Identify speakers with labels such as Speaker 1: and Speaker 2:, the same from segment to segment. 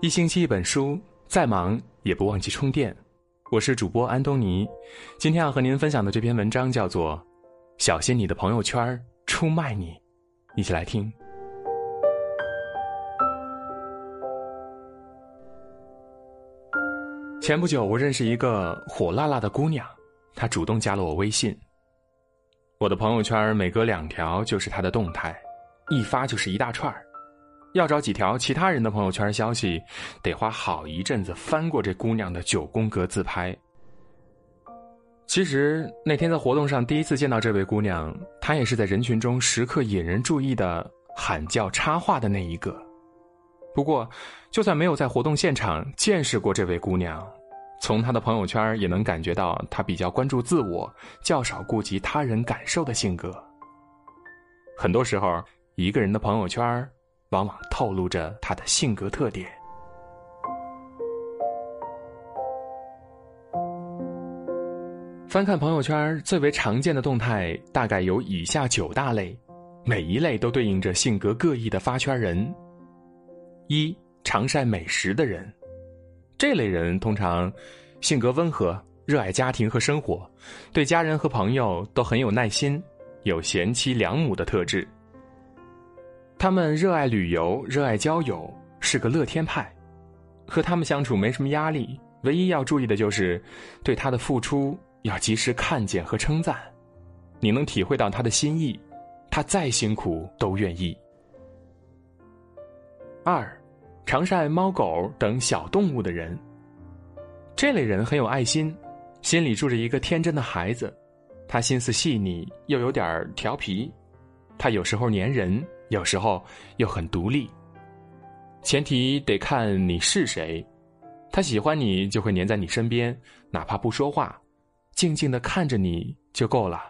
Speaker 1: 一星期一本书，再忙也不忘记充电。我是主播安东尼，今天要和您分享的这篇文章叫做《小心你的朋友圈出卖你》，一起来听。前不久，我认识一个火辣辣的姑娘，她主动加了我微信。我的朋友圈每隔两条就是她的动态，一发就是一大串儿要找几条其他人的朋友圈消息，得花好一阵子翻过这姑娘的九宫格自拍。其实那天在活动上第一次见到这位姑娘，她也是在人群中时刻引人注意的喊叫插话的那一个。不过，就算没有在活动现场见识过这位姑娘，从她的朋友圈也能感觉到她比较关注自我，较少顾及他人感受的性格。很多时候，一个人的朋友圈。往往透露着他的性格特点。翻看朋友圈，最为常见的动态大概有以下九大类，每一类都对应着性格各异的发圈人。一常晒美食的人，这类人通常性格温和，热爱家庭和生活，对家人和朋友都很有耐心，有贤妻良母的特质。他们热爱旅游，热爱交友，是个乐天派。和他们相处没什么压力，唯一要注意的就是对他的付出要及时看见和称赞。你能体会到他的心意，他再辛苦都愿意。二，常晒猫狗等小动物的人，这类人很有爱心，心里住着一个天真的孩子。他心思细腻，又有点调皮。他有时候粘人。有时候又很独立，前提得看你是谁。他喜欢你，就会黏在你身边，哪怕不说话，静静的看着你就够了。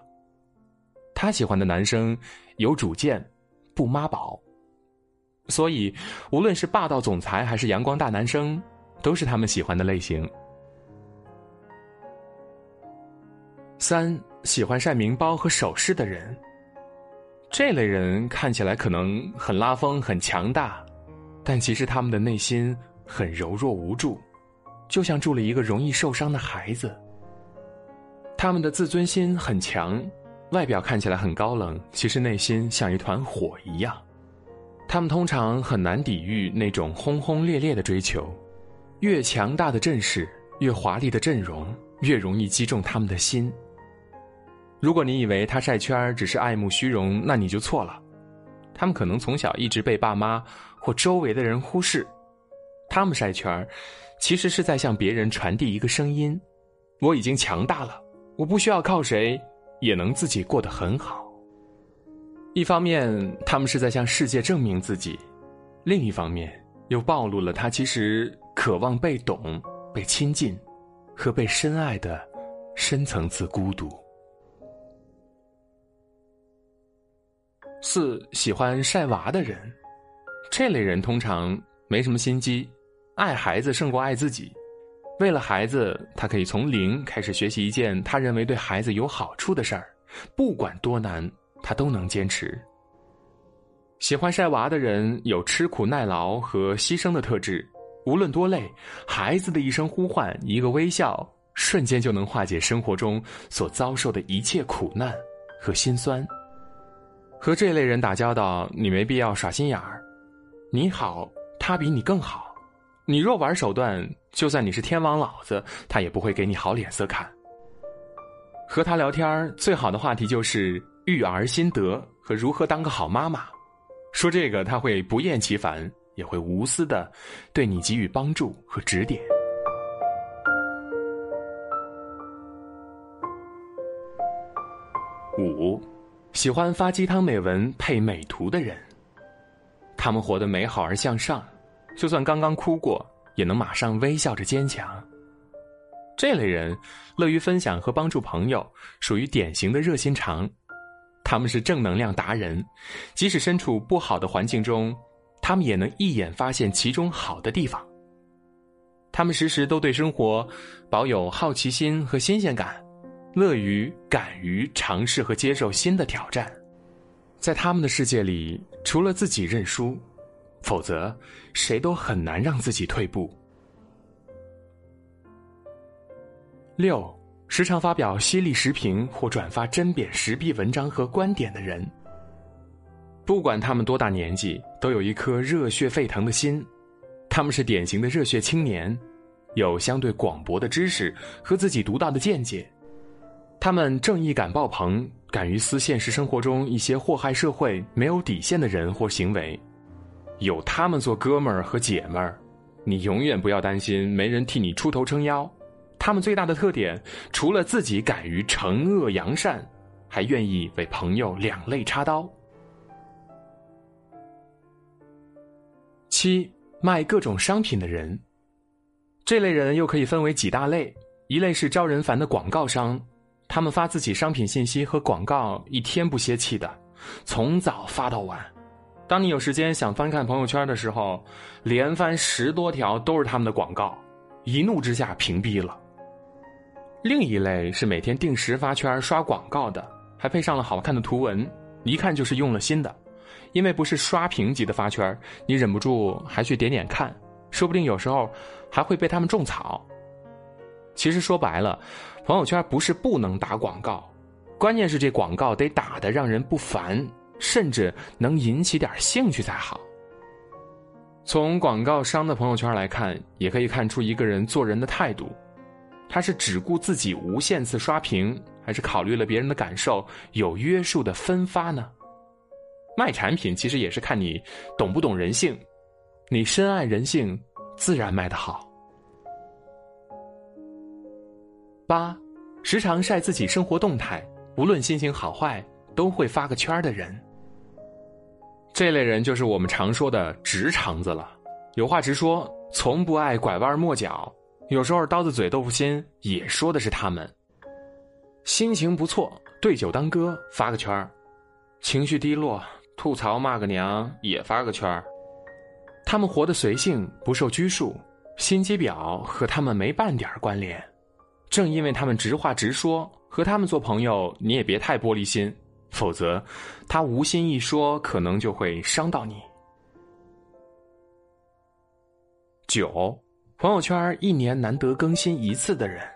Speaker 1: 他喜欢的男生有主见，不妈宝。所以，无论是霸道总裁还是阳光大男生，都是他们喜欢的类型。三喜欢晒名包和首饰的人。这类人看起来可能很拉风、很强大，但其实他们的内心很柔弱无助，就像住了一个容易受伤的孩子。他们的自尊心很强，外表看起来很高冷，其实内心像一团火一样。他们通常很难抵御那种轰轰烈烈的追求，越强大的阵势、越华丽的阵容，越容易击中他们的心。如果你以为他晒圈只是爱慕虚荣，那你就错了。他们可能从小一直被爸妈或周围的人忽视。他们晒圈其实是在向别人传递一个声音：我已经强大了，我不需要靠谁，也能自己过得很好。一方面，他们是在向世界证明自己；另一方面，又暴露了他其实渴望被懂、被亲近和被深爱的深层次孤独。四喜欢晒娃的人，这类人通常没什么心机，爱孩子胜过爱自己。为了孩子，他可以从零开始学习一件他认为对孩子有好处的事儿，不管多难，他都能坚持。喜欢晒娃的人有吃苦耐劳和牺牲的特质，无论多累，孩子的一声呼唤、一个微笑，瞬间就能化解生活中所遭受的一切苦难和心酸。和这类人打交道，你没必要耍心眼儿。你好，他比你更好。你若玩手段，就算你是天王老子，他也不会给你好脸色看。和他聊天最好的话题就是育儿心得和如何当个好妈妈。说这个，他会不厌其烦，也会无私的对你给予帮助和指点。喜欢发鸡汤美文配美图的人，他们活得美好而向上，就算刚刚哭过，也能马上微笑着坚强。这类人乐于分享和帮助朋友，属于典型的热心肠。他们是正能量达人，即使身处不好的环境中，他们也能一眼发现其中好的地方。他们时时都对生活保有好奇心和新鲜感。乐于、敢于尝试和接受新的挑战，在他们的世界里，除了自己认输，否则谁都很难让自己退步。六，时常发表犀利时评或转发针砭时弊文章和观点的人，不管他们多大年纪，都有一颗热血沸腾的心。他们是典型的热血青年，有相对广博的知识和自己独到的见解。他们正义感爆棚，敢于撕现实生活中一些祸害社会、没有底线的人或行为。有他们做哥们儿和姐们儿，你永远不要担心没人替你出头撑腰。他们最大的特点，除了自己敢于惩恶扬善，还愿意为朋友两肋插刀。七。卖各种商品的人，这类人又可以分为几大类：一类是招人烦的广告商，他们发自己商品信息和广告一天不歇气的，从早发到晚。当你有时间想翻看朋友圈的时候，连翻十多条都是他们的广告，一怒之下屏蔽了。另一类是每天定时发圈刷广告的，还配上了好看的图文，一看就是用了心的。因为不是刷屏级的发圈你忍不住还去点点看，说不定有时候还会被他们种草。其实说白了，朋友圈不是不能打广告，关键是这广告得打的让人不烦，甚至能引起点兴趣才好。从广告商的朋友圈来看，也可以看出一个人做人的态度：他是只顾自己无限次刷屏，还是考虑了别人的感受，有约束的分发呢？卖产品其实也是看你懂不懂人性，你深爱人性，自然卖得好。八，时常晒自己生活动态，无论心情好坏都会发个圈的人。这类人就是我们常说的直肠子了，有话直说，从不爱拐弯抹角。有时候刀子嘴豆腐心也说的是他们。心情不错，对酒当歌，发个圈情绪低落。吐槽骂个娘也发个圈儿，他们活得随性不受拘束，心机婊和他们没半点关联。正因为他们直话直说，和他们做朋友你也别太玻璃心，否则他无心一说，可能就会伤到你。九，朋友圈一年难得更新一次的人，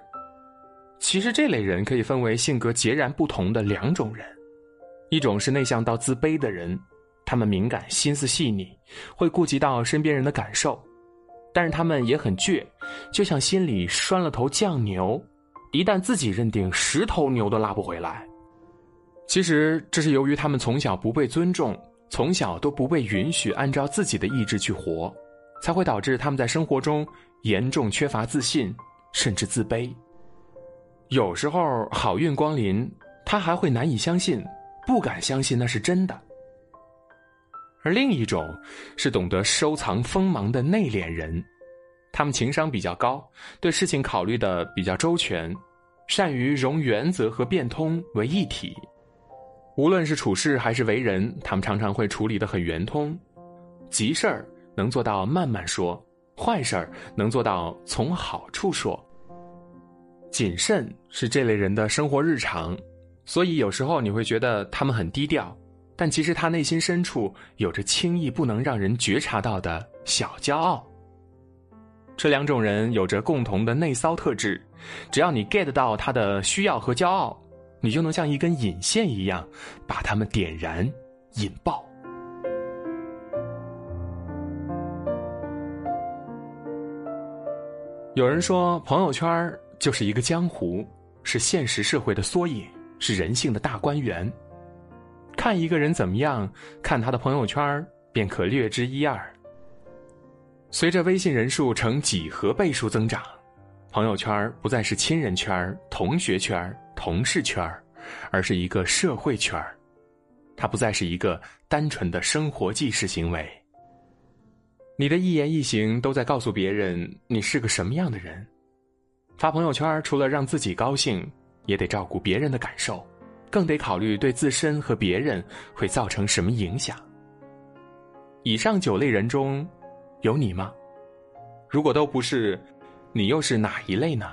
Speaker 1: 其实这类人可以分为性格截然不同的两种人。一种是内向到自卑的人，他们敏感、心思细腻，会顾及到身边人的感受，但是他们也很倔，就像心里拴了头犟牛，一旦自己认定十头牛都拉不回来。其实这是由于他们从小不被尊重，从小都不被允许按照自己的意志去活，才会导致他们在生活中严重缺乏自信，甚至自卑。有时候好运光临，他还会难以相信。不敢相信那是真的，而另一种是懂得收藏锋芒的内敛人，他们情商比较高，对事情考虑的比较周全，善于融原则和变通为一体。无论是处事还是为人，他们常常会处理的很圆通，急事儿能做到慢慢说，坏事儿能做到从好处说。谨慎是这类人的生活日常。所以有时候你会觉得他们很低调，但其实他内心深处有着轻易不能让人觉察到的小骄傲。这两种人有着共同的内骚特质，只要你 get 到他的需要和骄傲，你就能像一根引线一样把他们点燃、引爆。有人说，朋友圈就是一个江湖，是现实社会的缩影。是人性的大观园，看一个人怎么样，看他的朋友圈便可略知一二。随着微信人数呈几何倍数增长，朋友圈不再是亲人圈、同学圈、同事圈，而是一个社会圈它不再是一个单纯的生活记事行为。你的一言一行都在告诉别人你是个什么样的人。发朋友圈除了让自己高兴。也得照顾别人的感受，更得考虑对自身和别人会造成什么影响。以上九类人中，有你吗？如果都不是，你又是哪一类呢？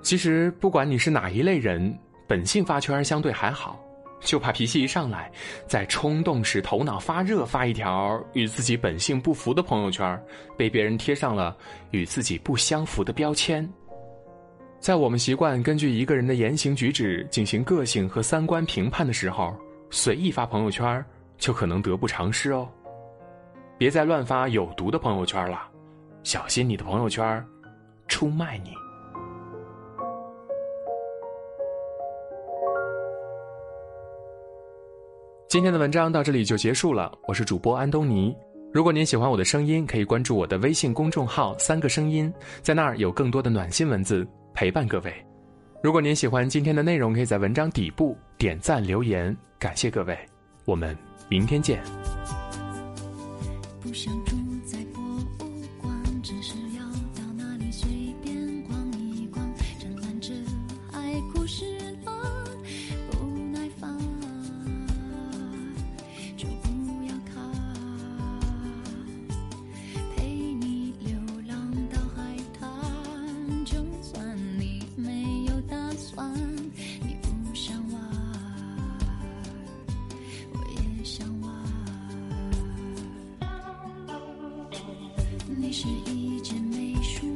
Speaker 1: 其实，不管你是哪一类人，本性发圈相对还好，就怕脾气一上来，在冲动时头脑发热发一条与自己本性不符的朋友圈，被别人贴上了与自己不相符的标签。在我们习惯根据一个人的言行举止进行个性和三观评判的时候，随意发朋友圈就可能得不偿失哦。别再乱发有毒的朋友圈了，小心你的朋友圈出卖你。今天的文章到这里就结束了，我是主播安东尼。如果您喜欢我的声音，可以关注我的微信公众号“三个声音”，在那儿有更多的暖心文字陪伴各位。如果您喜欢今天的内容，可以在文章底部点赞留言，感谢各位。我们明天见。不想你是一件美术。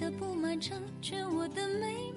Speaker 1: 的不满成全我的美。